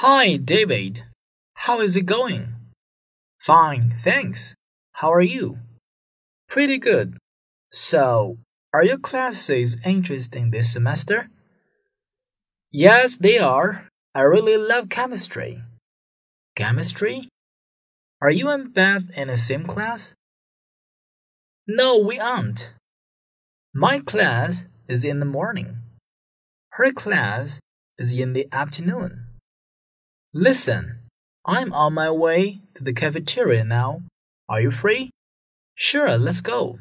Hi, David. How is it going? Fine, thanks. How are you? Pretty good. So, are your classes interesting this semester? Yes, they are. I really love chemistry. Chemistry? Are you and Beth in the same class? No, we aren't. My class is in the morning. Her class is in the afternoon. Listen, I'm on my way to the cafeteria now. Are you free? Sure, let's go.